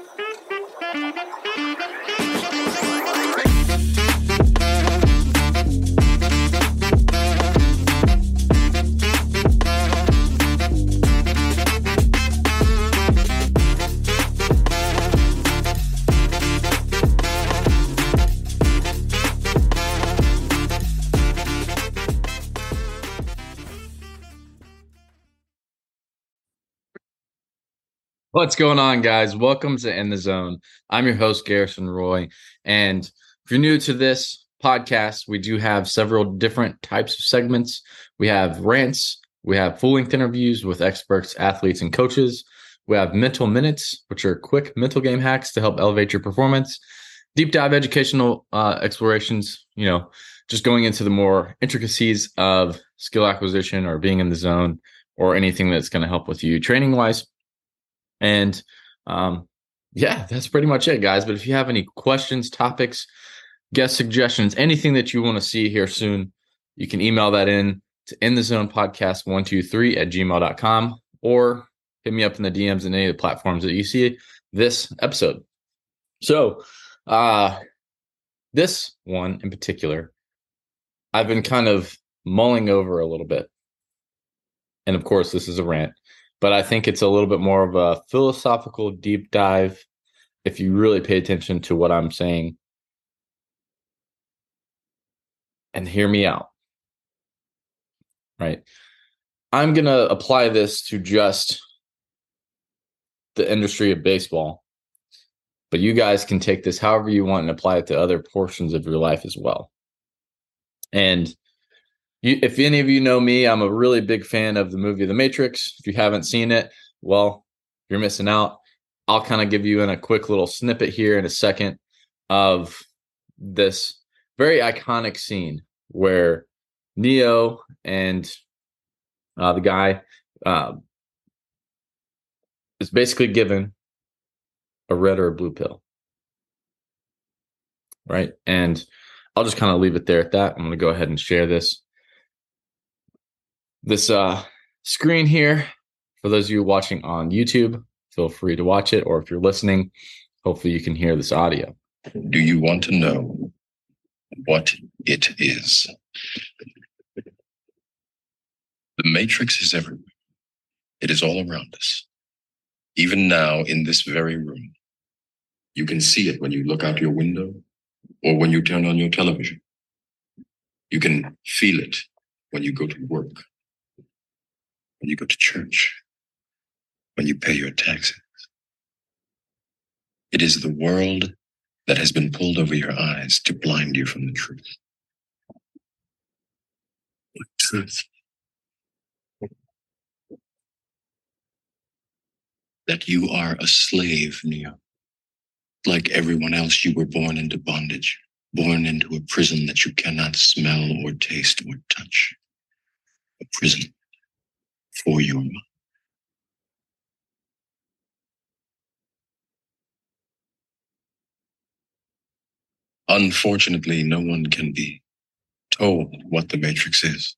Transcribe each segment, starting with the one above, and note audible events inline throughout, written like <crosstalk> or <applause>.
Thank you. What's going on, guys? Welcome to In the Zone. I'm your host, Garrison Roy. And if you're new to this podcast, we do have several different types of segments. We have rants, we have full length interviews with experts, athletes, and coaches. We have mental minutes, which are quick mental game hacks to help elevate your performance. Deep dive educational uh, explorations, you know, just going into the more intricacies of skill acquisition or being in the zone or anything that's going to help with you training wise and um, yeah, that's pretty much it, guys. But if you have any questions, topics, guest suggestions, anything that you want to see here soon, you can email that in to in the zone podcast 123 at gmail.com or hit me up in the DMs in any of the platforms that you see this episode. So, uh, this one in particular, I've been kind of mulling over a little bit. And of course, this is a rant but I think it's a little bit more of a philosophical deep dive if you really pay attention to what I'm saying and hear me out. Right? I'm going to apply this to just the industry of baseball. But you guys can take this however you want and apply it to other portions of your life as well. And you, if any of you know me, I'm a really big fan of the movie The Matrix. If you haven't seen it, well, you're missing out. I'll kind of give you in a quick little snippet here in a second of this very iconic scene where Neo and uh, the guy uh, is basically given a red or a blue pill. Right. And I'll just kind of leave it there at that. I'm going to go ahead and share this this uh, screen here. For those of you watching on YouTube, feel free to watch it. Or if you're listening, hopefully you can hear this audio. Do you want to know what it is? The matrix is everywhere. It is all around us. Even now in this very room. You can see it when you look out your window or when you turn on your television. You can feel it when you go to work when you go to church, when you pay your taxes. It is the world that has been pulled over your eyes to blind you from the truth. The truth. That you are a slave, Neo. Like everyone else, you were born into bondage, born into a prison that you cannot smell or taste or touch. A prison for you. Unfortunately, no one can be told what the matrix is.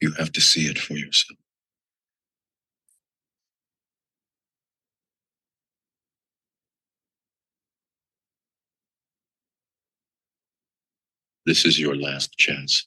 You have to see it for yourself. This is your last chance.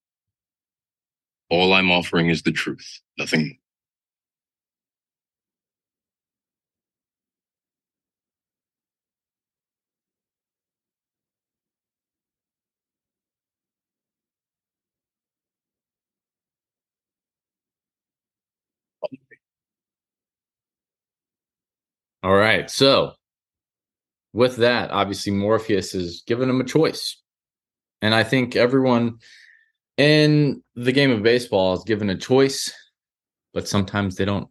all I'm offering is the truth, nothing. All right. So, with that, obviously, Morpheus is giving him a choice. And I think everyone in the game of baseball is given a choice, but sometimes they don't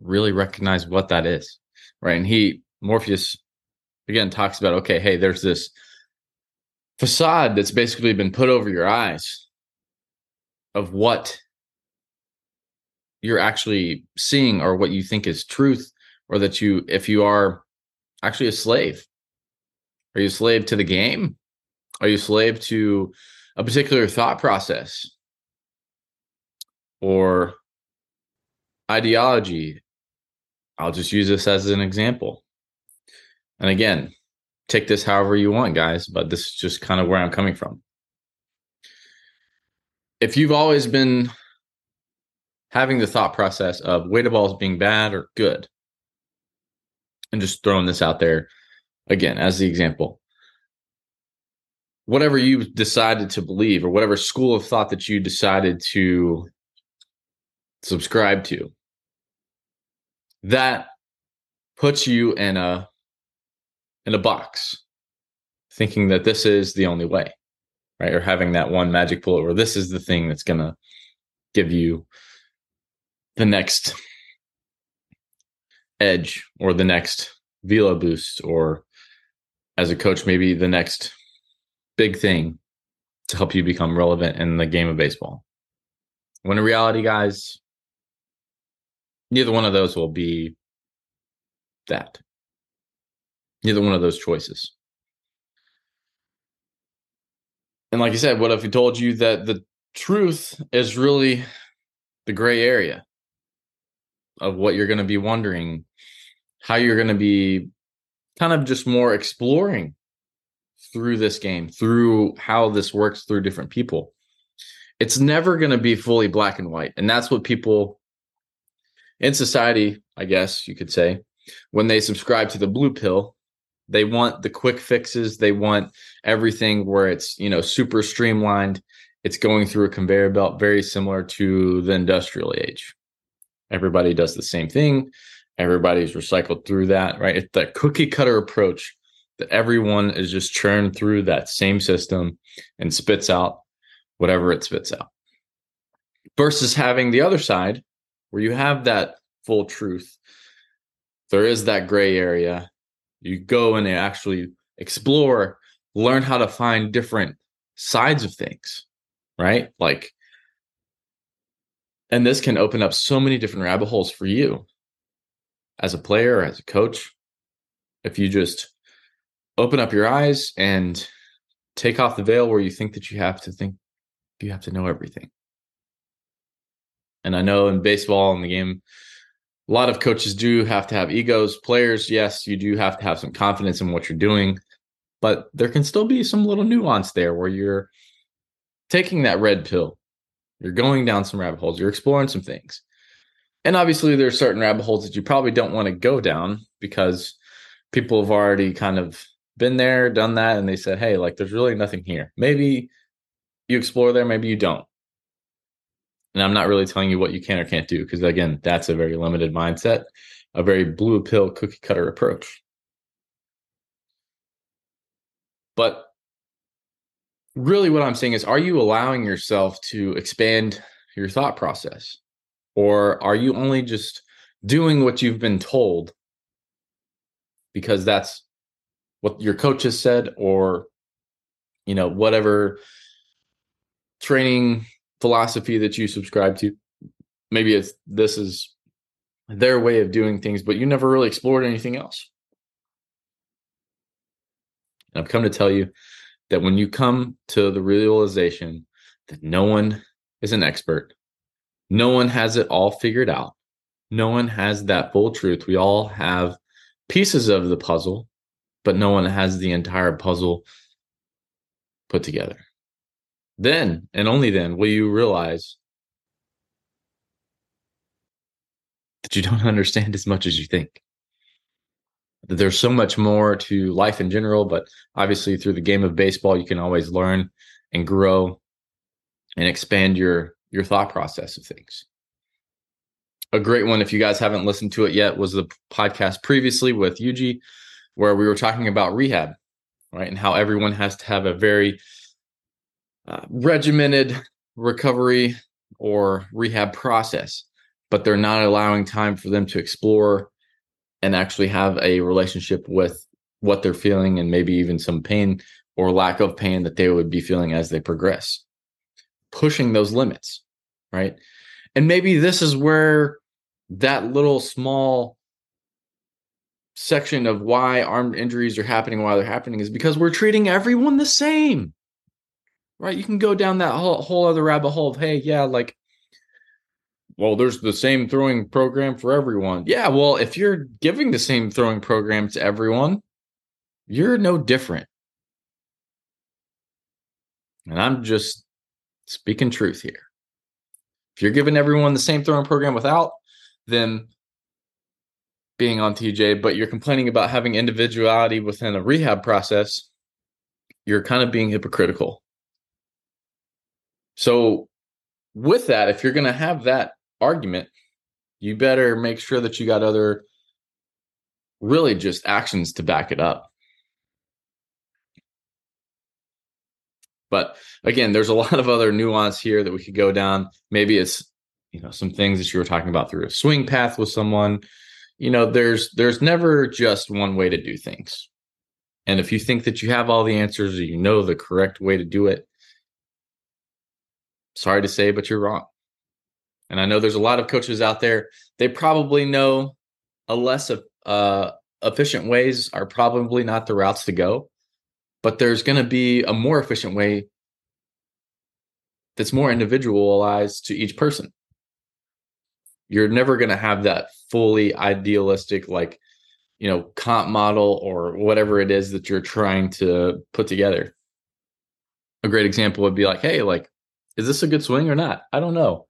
really recognize what that is. right? And he Morpheus again talks about okay, hey, there's this facade that's basically been put over your eyes of what you're actually seeing or what you think is truth or that you if you are actually a slave are you a slave to the game are you a slave to a particular thought process or ideology. I'll just use this as an example. And again take this however you want guys but this is just kind of where i'm coming from. If you've always been having the thought process of weighted balls being bad or good, and just throwing this out there again as the example. Whatever you decided to believe, or whatever school of thought that you decided to subscribe to, that puts you in a in a box, thinking that this is the only way, right? Or having that one magic bullet where this is the thing that's gonna give you the next edge or the next velo boost or as a coach maybe the next big thing to help you become relevant in the game of baseball. When in reality guys neither one of those will be that. Neither one of those choices. And like i said what if we told you that the truth is really the gray area of what you're going to be wondering, how you're going to be kind of just more exploring through this game, through how this works through different people. It's never going to be fully black and white. And that's what people in society, I guess you could say, when they subscribe to the blue pill, they want the quick fixes. They want everything where it's, you know, super streamlined. It's going through a conveyor belt, very similar to the industrial age. Everybody does the same thing. Everybody's recycled through that, right? It's that cookie cutter approach that everyone is just churned through that same system and spits out whatever it spits out. Versus having the other side where you have that full truth. There is that gray area. You go and actually explore, learn how to find different sides of things, right? Like and this can open up so many different rabbit holes for you as a player, as a coach. If you just open up your eyes and take off the veil where you think that you have to think you have to know everything. And I know in baseball in the game, a lot of coaches do have to have egos. Players, yes, you do have to have some confidence in what you're doing, but there can still be some little nuance there where you're taking that red pill you're going down some rabbit holes. You're exploring some things. And obviously, there's certain rabbit holes that you probably don't want to go down because people have already kind of been there, done that, and they said, hey, like, there's really nothing here. Maybe you explore there, maybe you don't. And I'm not really telling you what you can or can't do because, again, that's a very limited mindset, a very blue pill cookie cutter approach. But really what I'm saying is are you allowing yourself to expand your thought process? Or are you only just doing what you've been told because that's what your coach has said or you know whatever training philosophy that you subscribe to maybe it's this is their way of doing things but you never really explored anything else and i've come to tell you that when you come to the realization that no one is an expert, no one has it all figured out, no one has that full truth. We all have pieces of the puzzle, but no one has the entire puzzle put together. Then and only then will you realize that you don't <laughs> understand as much as you think That there's so much more to life in general, but obviously through the game of baseball, you can always learn and grow and expand your your thought process of things. A great one, if you guys haven't listened to it yet, was the podcast previously with Yuji, where we were talking about rehab, right, and how everyone has to have a very uh, regimented recovery or rehab process, but they're not allowing time for them to explore and actually have a relationship with what they're feeling and maybe even some pain or lack of pain that they would be feeling as they progress. Pushing those limits, right? And maybe this is where that little small section of why armed injuries are happening why they're happening is because we're treating everyone the same right? You can go down that whole, whole other rabbit hole of hey yeah like well there's the same throwing program for everyone. Yeah well if you're giving the same throwing program to everyone you're no different. And i'm just speaking truth here. If you're giving everyone the same throwing program without them being on TJ, but you're complaining about having individuality within a rehab process, you're kind of being hypocritical. So, with that, if you're going to have that argument, you better make sure that you got other really just actions to back it up. But again, there's a <laughs> lot of other nuance here that we could go down. Maybe it's you know some things that you were talking about through a swing path with someone you know there's there's never just one way to do things. And if you think that you have all the answers or you know the correct way to do it sorry to say but you're wrong. And i know there's a lot of coaches out there they probably know a less uh, efficient ways are probably not the routes to go but there's going to be a more efficient way that's more individualized to each person you're never going to have that fully idealistic like you know comp model or whatever it is that you're trying to put together. A great example would be like hey like is this a good swing or not? I don't know.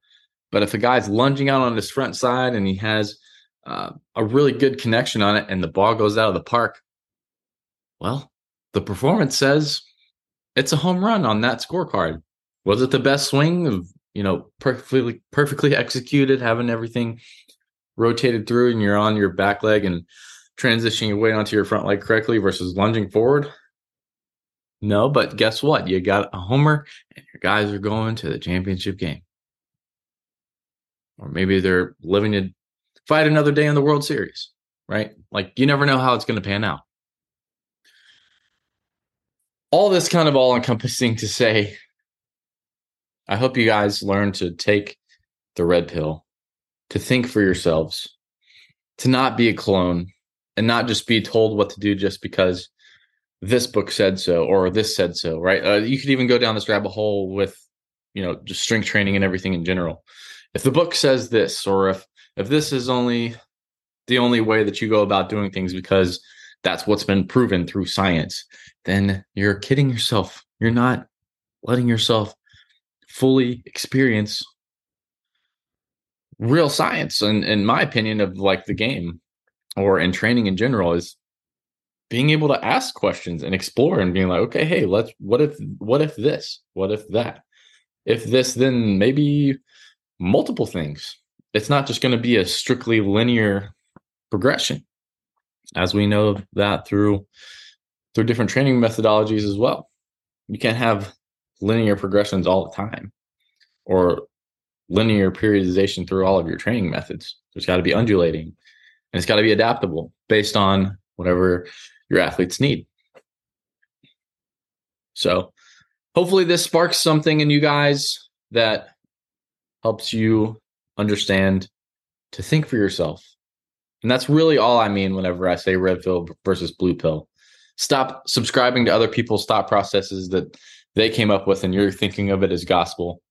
But if a guy's lunging out on his front side and he has uh, a really good connection on it and the ball goes out of the park well the performance says it's a home run on that scorecard. Was it the best swing of you know, perfectly perfectly <laughs> executed, having everything rotated through and you're on your back leg and transitioning your weight onto your front leg correctly versus lunging forward. No, but guess what? You got a homer and your guys are going to the championship game. Or maybe they're living to fight another day in the World Series, right? Like you never know how it's going to pan out. All this kind of all encompassing to say I hope you guys learn to take the red pill, to think for yourselves, to not be a clone, and not just be told what to do just because this book said so or this said so, right? Uh, you could even go down this rabbit hole with, you know, just strength training and everything in general. If the book says this, or if if this is only the only way that you go about doing things because that's what's been proven through science, then you're kidding yourself. You're not letting yourself fully experience real science and in my opinion of like the game or in training in general is being able to ask questions and explore and being like okay hey let's what if what if this? What if that? If this then maybe multiple things. It's not just going to be a strictly linear progression as we know that through through different training methodologies as well. You can't have linear progressions all the time or linear periodization through all of your training methods. There's got to be undulating and it's got to be adaptable based on whatever your athletes need. So, hopefully, this sparks something in you guys that helps you understand to think for yourself. And that's really all I mean whenever I say red pill versus blue pill. Stop subscribing to other people's thought processes that they came up with and you're thinking of it as gospel.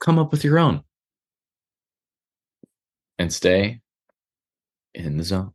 Come up with your own and stay in the zone.